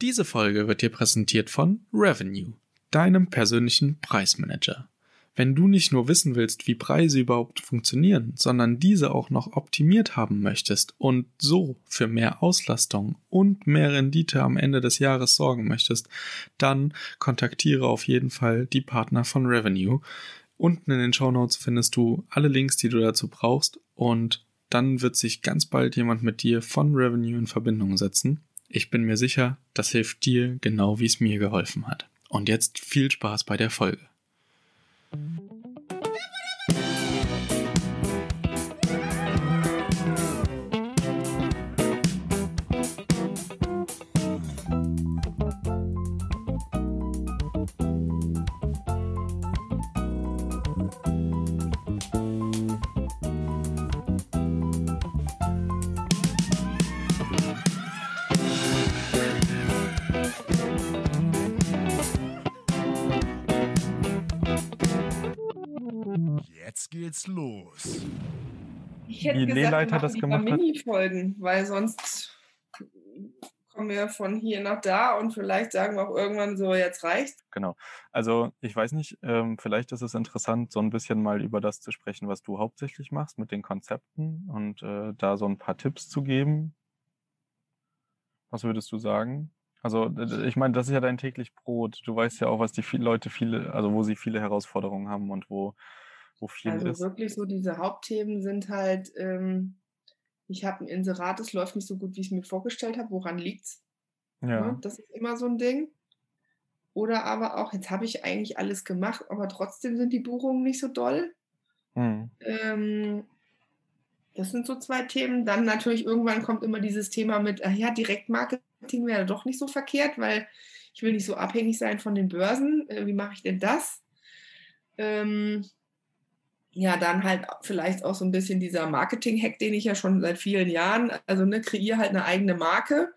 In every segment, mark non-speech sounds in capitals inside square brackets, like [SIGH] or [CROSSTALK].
Diese Folge wird dir präsentiert von Revenue, deinem persönlichen Preismanager. Wenn du nicht nur wissen willst, wie Preise überhaupt funktionieren, sondern diese auch noch optimiert haben möchtest und so für mehr Auslastung und mehr Rendite am Ende des Jahres sorgen möchtest, dann kontaktiere auf jeden Fall die Partner von Revenue. Unten in den Show Notes findest du alle Links, die du dazu brauchst und dann wird sich ganz bald jemand mit dir von Revenue in Verbindung setzen. Ich bin mir sicher, das hilft dir genau wie es mir geholfen hat. Und jetzt viel Spaß bei der Folge. Jetzt geht's los. Ich hätte Wie gesagt, Lehleiter wir das gemacht? Mini-Folgen, weil sonst kommen wir von hier nach da und vielleicht sagen wir auch irgendwann so, jetzt reicht's. Genau. Also ich weiß nicht, ähm, vielleicht ist es interessant, so ein bisschen mal über das zu sprechen, was du hauptsächlich machst mit den Konzepten und äh, da so ein paar Tipps zu geben. Was würdest du sagen? Also ich meine, das ist ja dein täglich Brot. Du weißt ja auch, was die viel Leute viele, also wo sie viele Herausforderungen haben und wo, wo viel Also ist. wirklich so diese Hauptthemen sind halt, ähm, ich habe ein Inserat, das läuft nicht so gut, wie ich es mir vorgestellt habe. Woran liegt's? Ne? Ja. Das ist immer so ein Ding. Oder aber auch, jetzt habe ich eigentlich alles gemacht, aber trotzdem sind die Buchungen nicht so doll. Hm. Ähm, das sind so zwei Themen. Dann natürlich irgendwann kommt immer dieses Thema mit, ach ja, Direktmarketing wäre doch nicht so verkehrt, weil ich will nicht so abhängig sein von den Börsen. Äh, wie mache ich denn das? Ähm, ja, dann halt vielleicht auch so ein bisschen dieser Marketing-Hack, den ich ja schon seit vielen Jahren, also ne, kreiere halt eine eigene Marke,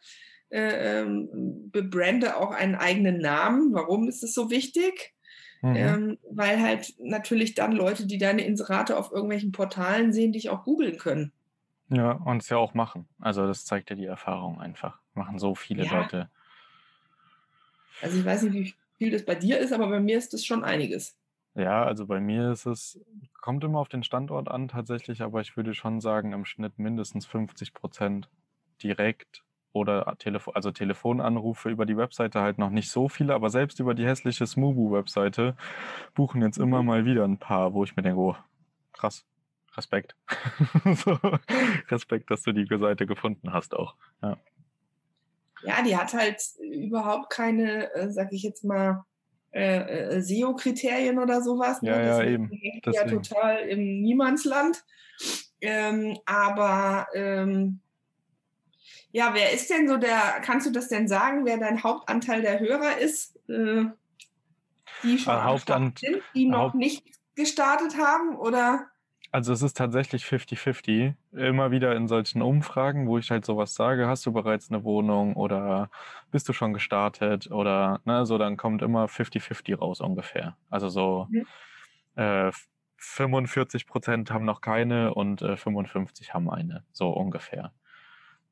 äh, ähm, bebrande auch einen eigenen Namen. Warum ist es so wichtig? Mhm. Ähm, weil halt natürlich dann Leute, die deine Inserate auf irgendwelchen Portalen sehen, dich auch googeln können. Ja, und es ja auch machen. Also das zeigt ja die Erfahrung einfach. Machen so viele Ja. Leute. Also ich weiß nicht, wie viel das bei dir ist, aber bei mir ist das schon einiges. Ja, also bei mir ist es, kommt immer auf den Standort an tatsächlich, aber ich würde schon sagen, im Schnitt mindestens 50 Prozent direkt oder Telefon, also Telefonanrufe über die Webseite halt noch nicht so viele, aber selbst über die hässliche Smubu-Webseite buchen jetzt immer Mhm. mal wieder ein paar, wo ich mir denke, oh, krass, Respekt. [LAUGHS] so, Respekt, dass du die Seite gefunden hast auch. Ja. Ja, die hat halt überhaupt keine, äh, sag ich jetzt mal, äh, äh, SEO-Kriterien oder sowas. ne? Ja, ja, Deswegen eben. die Ja, total im Niemandsland. Ähm, aber ähm, ja, wer ist denn so der, kannst du das denn sagen, wer dein Hauptanteil der Hörer ist, äh, die schon Äh, Hauptant- sind, die noch Haupt- nicht gestartet haben? Oder Also es ist tatsächlich 50-50. Immer wieder in solchen Umfragen, wo ich halt sowas sage, hast du bereits eine Wohnung oder bist du schon gestartet oder ne, so, dann kommt immer 50-50 raus ungefähr. Also so Mhm. äh, 45 Prozent haben noch keine und äh, 55 haben eine, so ungefähr.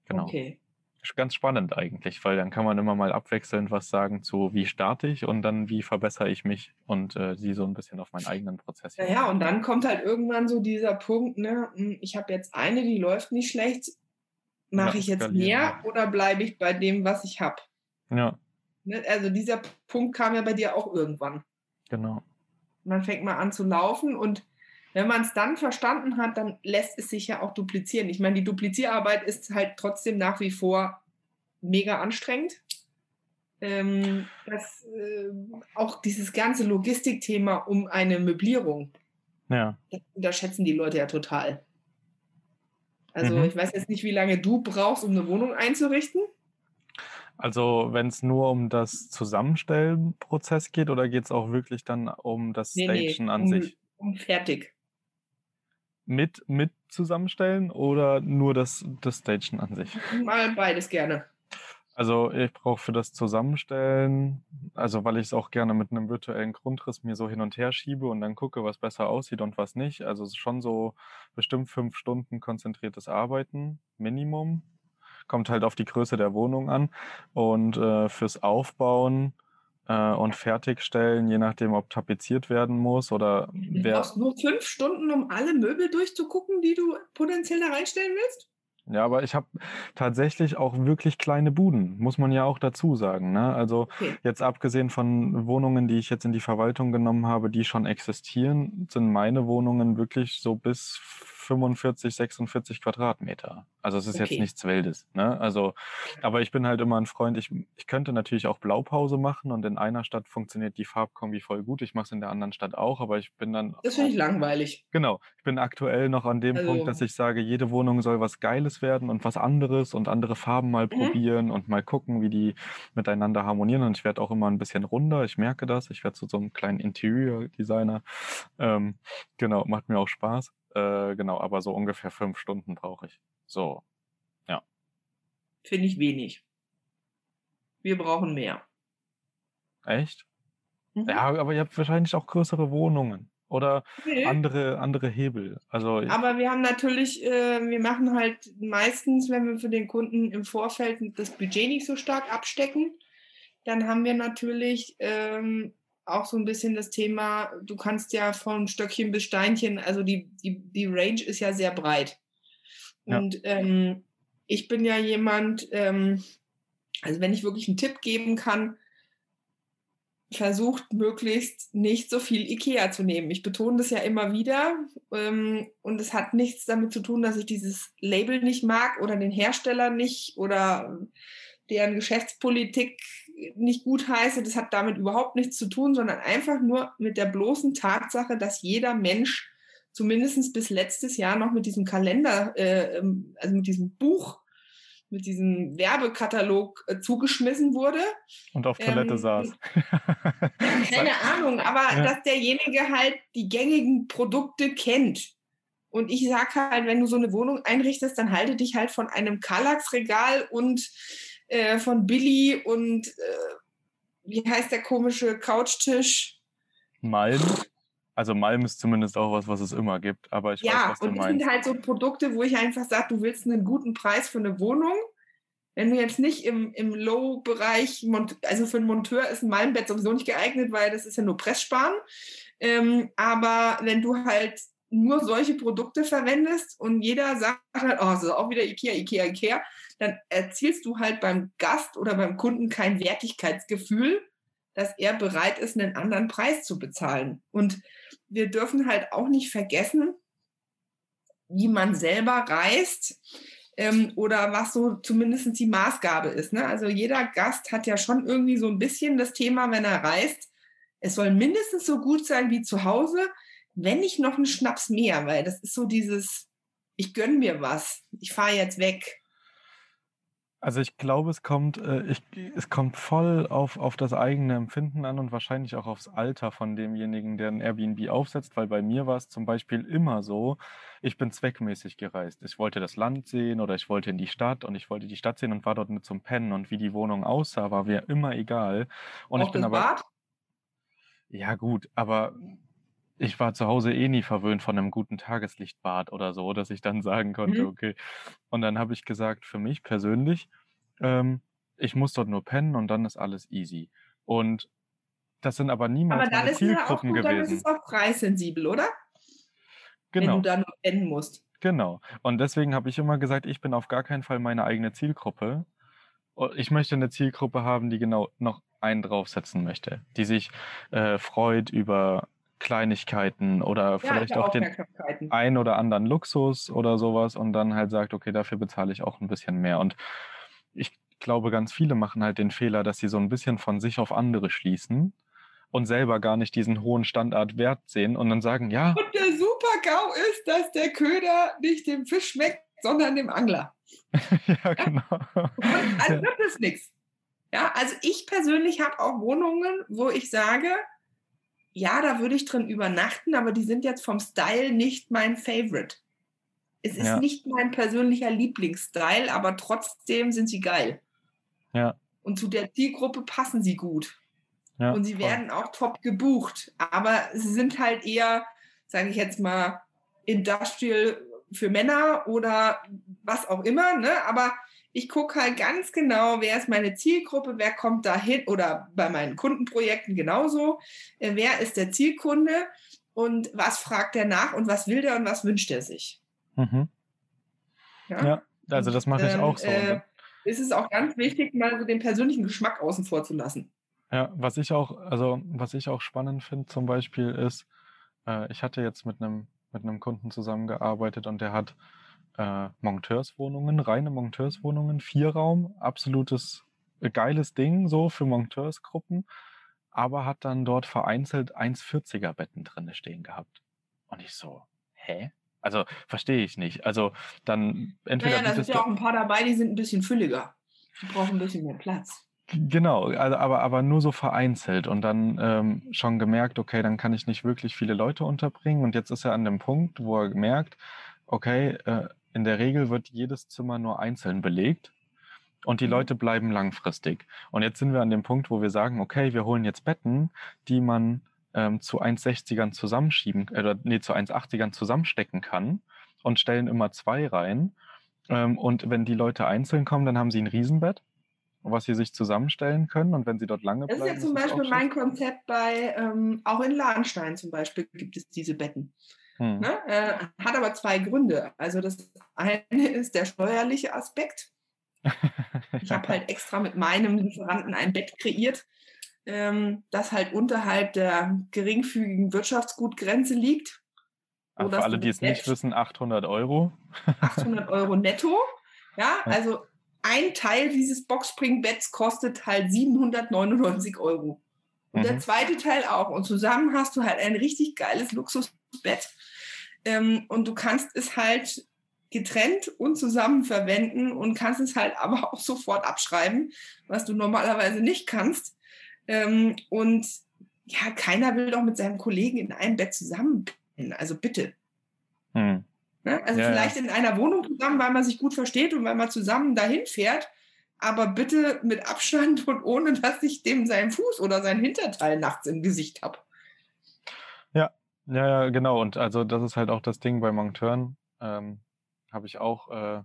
Genau. okay. Ganz spannend eigentlich, weil dann kann man immer mal abwechselnd was sagen zu, wie starte ich und dann, wie verbessere ich mich und äh, sie so ein bisschen auf meinen eigenen Prozess. Naja, und dann kommt halt irgendwann so dieser Punkt, ne, hm, ich habe jetzt eine, die läuft nicht schlecht. Mache Ja, ich jetzt mehr ja. oder bleibe ich bei dem, was ich habe? Ja, Ne? Also dieser Punkt kam ja bei dir auch irgendwann. genau. Dann fängt man an zu laufen und wenn man es dann verstanden hat, dann lässt es sich ja auch duplizieren. Ich meine, die Duplizierarbeit ist halt trotzdem nach wie vor mega anstrengend. Ähm, das, äh, auch dieses ganze Logistikthema um eine Möblierung, Ja. das unterschätzen die Leute ja total. Also Mhm. ich weiß jetzt nicht, wie lange du brauchst, um eine Wohnung einzurichten. Also wenn es nur um das Zusammenstellen-Prozess geht oder geht es auch wirklich dann um das Nee, nee, Stagen an um- sich? Um fertig. Mit, mit zusammenstellen oder nur das, das Stagen an sich? Mal beides gerne. Also ich brauche für das Zusammenstellen, also weil ich es auch gerne mit einem virtuellen Grundriss mir so hin und her schiebe und dann gucke, was besser aussieht und was nicht. Also schon so bestimmt fünf Stunden konzentriertes Arbeiten, Minimum. kommt halt auf die Größe der Wohnung an. Und äh, fürs Aufbauen äh, und Fertigstellen, je nachdem, ob tapeziert werden muss oder Du wer. brauchst nur fünf Stunden, um alle Möbel durchzugucken, die du potenziell da reinstellen willst? Ja, aber ich habe tatsächlich auch wirklich kleine Buden, muss man ja auch dazu sagen. Ne? Also Okay. jetzt abgesehen von Wohnungen, die ich jetzt in die Verwaltung genommen habe, die schon existieren, sind meine Wohnungen wirklich so bis 45, 46 Quadratmeter. Also es ist jetzt Okay. nichts Wildes. Ne? Also, aber ich bin halt immer ein Freund, ich, ich könnte natürlich auch Blaupause machen und in einer Stadt funktioniert die Farbkombi voll gut. Ich mache es in der anderen Stadt auch, aber ich bin dann Das finde ich langweilig. Genau, ich bin aktuell noch an dem Punkt, dass Also ich sage, jede Wohnung soll was Geiles werden und was anderes und andere Farben mal Mhm. probieren und mal gucken, wie die miteinander harmonieren. Und ich werde auch immer ein bisschen runder, ich merke das. Ich werde zu so einem kleinen Interior-Designer. Ähm, genau, macht mir auch Spaß. Äh, genau, aber so ungefähr fünf Stunden brauche ich. So, ja. finde ich wenig. Wir brauchen mehr. Echt? Mhm. Ja, aber ihr habt wahrscheinlich auch größere Wohnungen oder Nee. andere, andere Hebel. Also, Aber wir haben natürlich, äh, wir machen halt meistens, wenn wir für den Kunden im Vorfeld das Budget nicht so stark abstecken, dann haben wir natürlich ähm, auch so ein bisschen das Thema, du kannst ja von Stöckchen bis Steinchen, also die, die, die Range ist ja sehr breit. Ja. Und ähm, ich bin ja jemand, ähm, also wenn ich wirklich einen Tipp geben kann, versucht möglichst nicht so viel Ikea zu nehmen. Ich betone das ja immer wieder ähm, und es hat nichts damit zu tun, dass ich dieses Label nicht mag oder den Hersteller nicht oder deren Geschäftspolitik nicht gut heiße. Das hat damit überhaupt nichts zu tun, sondern einfach nur mit der bloßen Tatsache, dass jeder Mensch zumindest bis letztes Jahr noch mit diesem Kalender, äh, ähm, also mit diesem Buch, mit diesem Werbekatalog äh, zugeschmissen wurde. und auf Toilette Ähm, saß. [LAUGHS] Keine Ahnung, aber Ja. dass derjenige halt die gängigen Produkte kennt. Und ich sag halt, wenn du so eine Wohnung einrichtest, dann halte dich halt von einem Kallax-Regal und äh, von Billy und äh, wie heißt der komische Couchtisch? Malm. Also Malm ist zumindest auch was, was es immer gibt, aber ich weiß, Ja, was du und das meinst. sind halt so Produkte, wo ich einfach sage, du willst einen guten Preis für eine Wohnung. Wenn du jetzt nicht im, im Low-Bereich, also für einen Monteur ist ein Malmbett sowieso nicht geeignet, weil das ist ja nur Presssparen. Ähm, aber wenn du halt nur solche Produkte verwendest und jeder sagt halt, oh, das ist auch wieder Ikea, Ikea, Ikea, dann erzielst du halt beim Gast oder beim Kunden kein Wertigkeitsgefühl, dass er bereit ist, einen anderen Preis zu bezahlen. Und wir dürfen halt auch nicht vergessen, wie man selber reist ähm, oder was so zumindest die Maßgabe ist. Ne? Also jeder Gast hat ja schon irgendwie so ein bisschen das Thema, wenn er reist, es soll mindestens so gut sein wie zu Hause, wenn nicht noch ein Schnaps mehr, weil das ist so dieses, ich gönn mir was, ich fahre jetzt weg. Also ich glaube, es kommt, äh, ich, es kommt voll auf, auf das eigene Empfinden an und wahrscheinlich auch aufs Alter von demjenigen, der ein Airbnb aufsetzt, weil bei mir war es zum Beispiel immer so, ich bin zweckmäßig gereist. Ich wollte das Land sehen oder ich wollte in die Stadt und ich wollte die Stadt sehen und war dort nur zum Pennen und wie die Wohnung aussah, war mir immer egal. Und Auch ich bin das aber, Bad? ja gut, aber ich war zu Hause eh nie verwöhnt von einem guten Tageslichtbad oder so, dass ich dann sagen konnte, Mhm. okay. Und dann habe ich gesagt, für mich persönlich, ähm, ich muss dort nur pennen und dann ist alles easy. Und das sind aber niemals Aber meine Zielgruppen gut, dann ist gewesen. es auch preissensibel, oder? Wenn Genau. du da nur enden musst. Genau. Und deswegen habe ich immer gesagt, ich bin auf gar keinen Fall meine eigene Zielgruppe. Und Ich möchte eine Zielgruppe haben, die genau noch einen draufsetzen möchte, die sich äh, freut über Kleinigkeiten oder Ja, vielleicht auch den ein oder anderen Luxus oder sowas und dann halt sagt, okay, dafür bezahle ich auch ein bisschen mehr. Und ich glaube, ganz viele machen halt den Fehler, dass sie so ein bisschen von sich auf andere schließen und selber gar nicht diesen hohen Standard wert sehen und dann sagen, ja, Und der Super-GAU ist, dass der Köder nicht dem Fisch schmeckt, sondern dem Angler. [LAUGHS] ja, genau. Und also wird es nichts. Ja, also ich persönlich habe auch Wohnungen, wo ich sage, ja, da würde ich drin übernachten, aber die sind jetzt vom Style nicht mein Favorite. Es ist Ja. nicht mein persönlicher Lieblingsstyle, aber trotzdem sind sie geil. Ja. Und zu der Zielgruppe passen sie gut. Ja, und sie voll. werden auch top gebucht. Aber sie sind halt eher, sage ich jetzt mal, Industrial für Männer oder was auch immer, ne? Aber ich gucke halt ganz genau, wer ist meine Zielgruppe, wer kommt da hin oder bei meinen Kundenprojekten genauso, äh, wer ist der Zielkunde und was fragt er nach und was will der und was wünscht er sich. Mhm. Ja? ja? also das mache ich auch so. Äh, ne? ist es auch ganz wichtig, mal so den persönlichen Geschmack außen vor zu lassen. Ja, was ich auch, also was ich auch spannend finde zum Beispiel ist, äh, ich hatte jetzt mit einem mit einem Kunden zusammengearbeitet und der hat äh, Monteurswohnungen, reine Monteurswohnungen, Vierraum, absolutes äh, geiles Ding so für Monteursgruppen, aber hat dann dort vereinzelt 1,40er Betten drinne stehen gehabt. Und ich so, hä? Also verstehe ich nicht. Also dann entweder. Naja, da sind ja auch ein paar dabei, die sind ein bisschen fülliger. Die brauchen ein bisschen mehr Platz. Genau, also aber, aber nur so vereinzelt und dann ähm, schon gemerkt, okay, dann kann ich nicht wirklich viele Leute unterbringen. Und jetzt ist er an dem Punkt, wo er merkt, okay, äh, in der Regel wird jedes Zimmer nur einzeln belegt und die mhm. Leute bleiben langfristig. Und jetzt sind wir an dem Punkt, wo wir sagen, okay, wir holen jetzt Betten, die man ähm, zu 1,60ern zusammenschieben, äh, nee, zu 1,80ern zusammenstecken kann und stellen immer zwei rein. Ähm, und wenn die Leute einzeln kommen, dann haben sie ein Riesenbett was sie sich zusammenstellen können und wenn sie dort lange bleiben. Das ist ja zum Beispiel mein Konzept bei, ähm, auch in Lahnstein zum Beispiel gibt es diese Betten. Hm. Ne? Äh, hat aber zwei Gründe. Also das eine [LAUGHS] ist der steuerliche Aspekt. ich habe halt [LAUGHS] extra mit meinem Lieferanten ein Bett kreiert, ähm, das halt unterhalb der geringfügigen Wirtschaftsgutgrenze liegt. So, für alle, die es nicht wissen, 800 Euro. 800 Euro netto. Ja, also ein Teil dieses Boxspringbetts kostet halt 799 Euro. Und mhm. der zweite Teil auch. Und zusammen hast du halt ein richtig geiles Luxusbett. Ähm, und du kannst es halt getrennt und zusammen verwenden und kannst es halt aber [LAUGHS] auch sofort abschreiben, was du normalerweise nicht kannst. Ähm, und ja, keiner will doch mit seinem Kollegen in einem Bett zusammen. Also bitte. Mhm. Ne? Also ja, vielleicht ja. in einer Wohnung zusammen, weil man sich gut versteht und weil man zusammen dahin fährt, aber bitte mit Abstand und ohne, dass ich dem seinen Fuß oder sein Hinterteil nachts im Gesicht habe. Ja, ja, genau. Und also das ist halt auch das Ding bei Monteuren. Ähm, habe ich auch äh,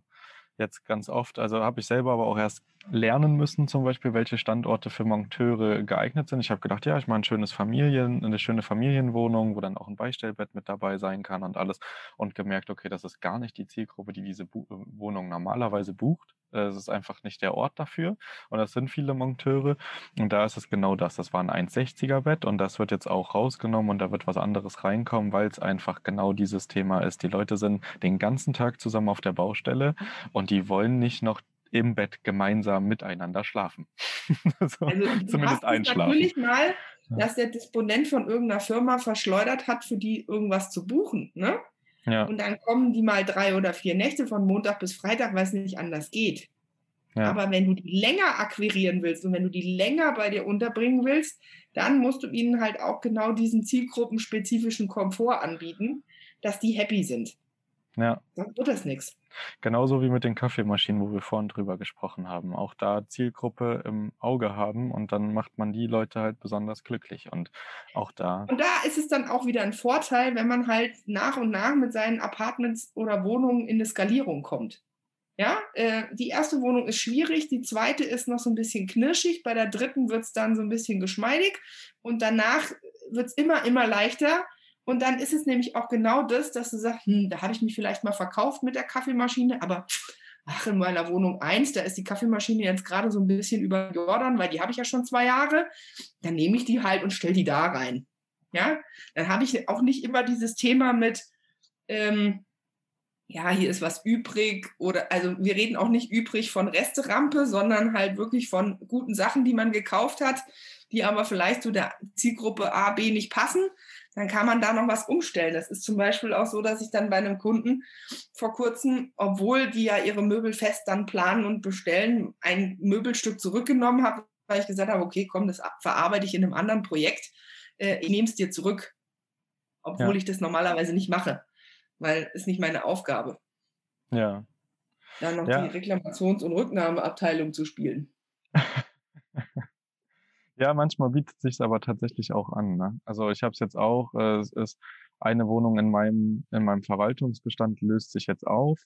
jetzt ganz oft. Also habe ich selber aber auch erst lernen müssen, zum Beispiel, welche Standorte für Monteure geeignet sind. Ich habe gedacht, ja, ich mache ein schönes Familien, eine schöne Familienwohnung, wo dann auch ein Beistellbett mit dabei sein kann und alles. Und gemerkt, okay, das ist gar nicht die Zielgruppe, die diese Bu Wohnung normalerweise bucht. Es ist einfach nicht der Ort dafür. Und das sind viele Monteure. Und da ist es genau das. Das war ein 1,60er Bett und das wird jetzt auch rausgenommen und da wird was anderes reinkommen, weil es einfach genau dieses Thema ist. Die Leute sind den ganzen Tag zusammen auf der Baustelle und die wollen nicht noch im Bett gemeinsam miteinander schlafen. [LAUGHS] so, also, zumindest einschlafen. Natürlich mal, dass der Disponent von irgendeiner Firma verschleudert hat, für die irgendwas zu buchen. Ne? Ja. Und dann kommen die mal drei oder vier Nächte von Montag bis Freitag, weil es nicht anders geht. Ja. Aber wenn du die länger akquirieren willst und wenn du die länger bei dir unterbringen willst, dann musst du ihnen halt auch genau diesen zielgruppenspezifischen Komfort anbieten, dass die happy sind. Ja. Dann wird das nichts. Genauso wie mit den Kaffeemaschinen, wo wir vorhin drüber gesprochen haben. Auch da Zielgruppe im Auge haben und dann macht man die Leute halt besonders glücklich. Und auch da. Und da ist es dann auch wieder ein Vorteil, wenn man halt nach und nach mit seinen Apartments oder Wohnungen in eine Skalierung kommt. Ja, äh, die erste Wohnung ist schwierig, die zweite ist noch so ein bisschen knirschig, bei der dritten wird es dann so ein bisschen geschmeidig und danach wird es immer, immer leichter und dann ist es nämlich auch genau das, dass du sagst, hm, da habe ich mich vielleicht mal verkauft mit der Kaffeemaschine, aber ach, in meiner Wohnung 1, da ist die Kaffeemaschine jetzt gerade so ein bisschen über Jordan, weil die habe ich ja schon zwei Jahre. Dann nehme ich die halt und stelle die da rein. Ja, dann habe ich auch nicht immer dieses Thema mit, ähm, ja, hier ist was übrig oder also wir reden auch nicht übrig von Resterampe, sondern halt wirklich von guten Sachen, die man gekauft hat, die aber vielleicht zu der Zielgruppe A, B nicht passen dann kann man da noch was umstellen. Das ist zum Beispiel auch so, dass ich dann bei einem Kunden vor kurzem, obwohl die ja ihre Möbel fest dann planen und bestellen, ein Möbelstück zurückgenommen habe, weil ich gesagt habe, okay, komm, das verarbeite ich in einem anderen Projekt. Äh, ich nehme es dir zurück, obwohl ja. ich das normalerweise nicht mache, weil es nicht meine Aufgabe. Ja. Dann noch ja. die Reklamations- und Rücknahmeabteilung zu spielen. [LAUGHS] Ja, manchmal bietet sich aber tatsächlich auch an. Ne? Also ich habe es jetzt auch, äh, es ist eine Wohnung in meinem, in meinem Verwaltungsbestand löst sich jetzt auf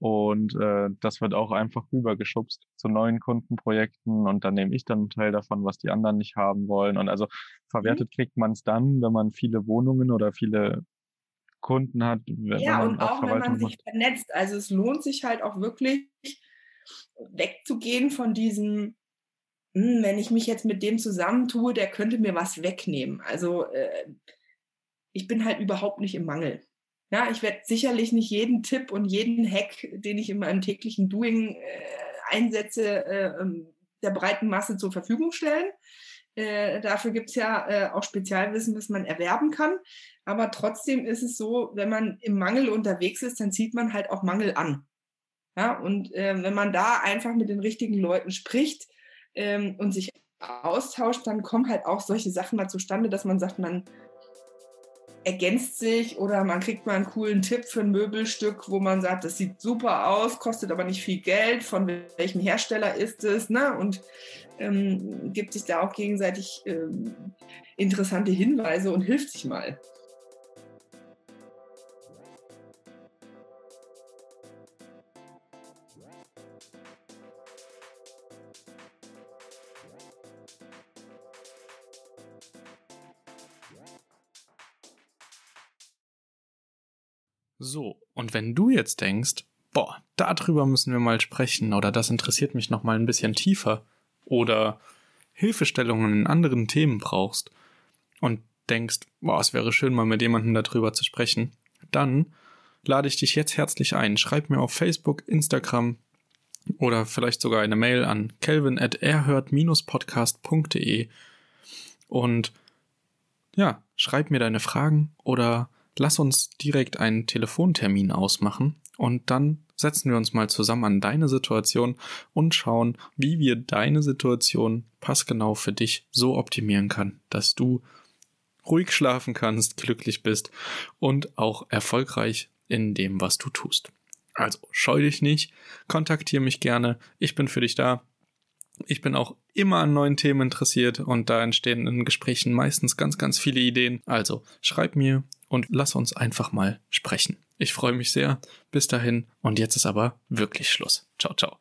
und äh, das wird auch einfach rübergeschubst zu neuen Kundenprojekten und dann nehme ich dann einen Teil davon, was die anderen nicht haben wollen. Und also verwertet mhm. kriegt man es dann, wenn man viele Wohnungen oder viele Kunden hat. ja, und auch wenn man sich vernetzt. Also es lohnt sich halt auch wirklich wegzugehen von diesem, wenn ich mich jetzt mit dem zusammentue, der könnte mir was wegnehmen. Also äh, ich bin halt überhaupt nicht im Mangel. Ja, ich werde sicherlich nicht jeden Tipp und jeden Hack, den ich in meinem täglichen Doing äh, einsetze, äh, ähm, der breiten Masse zur Verfügung stellen. Äh, dafür gibt es ja äh, auch Spezialwissen, was man erwerben kann. Aber trotzdem ist es so, wenn man im Mangel unterwegs ist, dann zieht man halt auch Mangel an. Ja, und äh, wenn man da einfach mit den richtigen Leuten spricht ähm, und sich austauscht, dann kommen halt auch solche Sachen mal zustande, dass man sagt, man ergänzt sich oder man kriegt mal einen coolen Tipp für ein Möbelstück, wo man sagt, das sieht super aus, kostet aber nicht viel Geld, von welchem Hersteller ist es, ne? Und ähm, gibt sich da auch gegenseitig ähm, interessante Hinweise und hilft sich mal. Und wenn du jetzt denkst, boah, darüber müssen wir mal sprechen oder das interessiert mich noch mal ein bisschen tiefer oder Hilfestellungen in anderen Themen brauchst und denkst, boah, es wäre schön mal mit jemandem darüber zu sprechen, dann lade ich dich jetzt herzlich ein. Schreib mir auf Facebook, Instagram oder vielleicht sogar eine Mail an kelvin at erhört-podcast.de und ja, schreib mir deine Fragen oder lass uns direkt einen Telefontermin ausmachen und dann setzen wir uns mal zusammen an deine Situation und schauen, wie wir deine Situation passgenau für dich so optimieren kann, dass du ruhig schlafen kannst, glücklich bist und auch erfolgreich in dem, was du tust. Also scheu dich nicht, kontaktiere mich gerne, ich bin für dich da. Ich bin auch immer an neuen Themen interessiert und da entstehen in Gesprächen meistens ganz, ganz viele Ideen. Also schreib mir und lass uns einfach mal sprechen. Ich freue mich sehr. Bis dahin und jetzt ist aber wirklich Schluss. Ciao, ciao.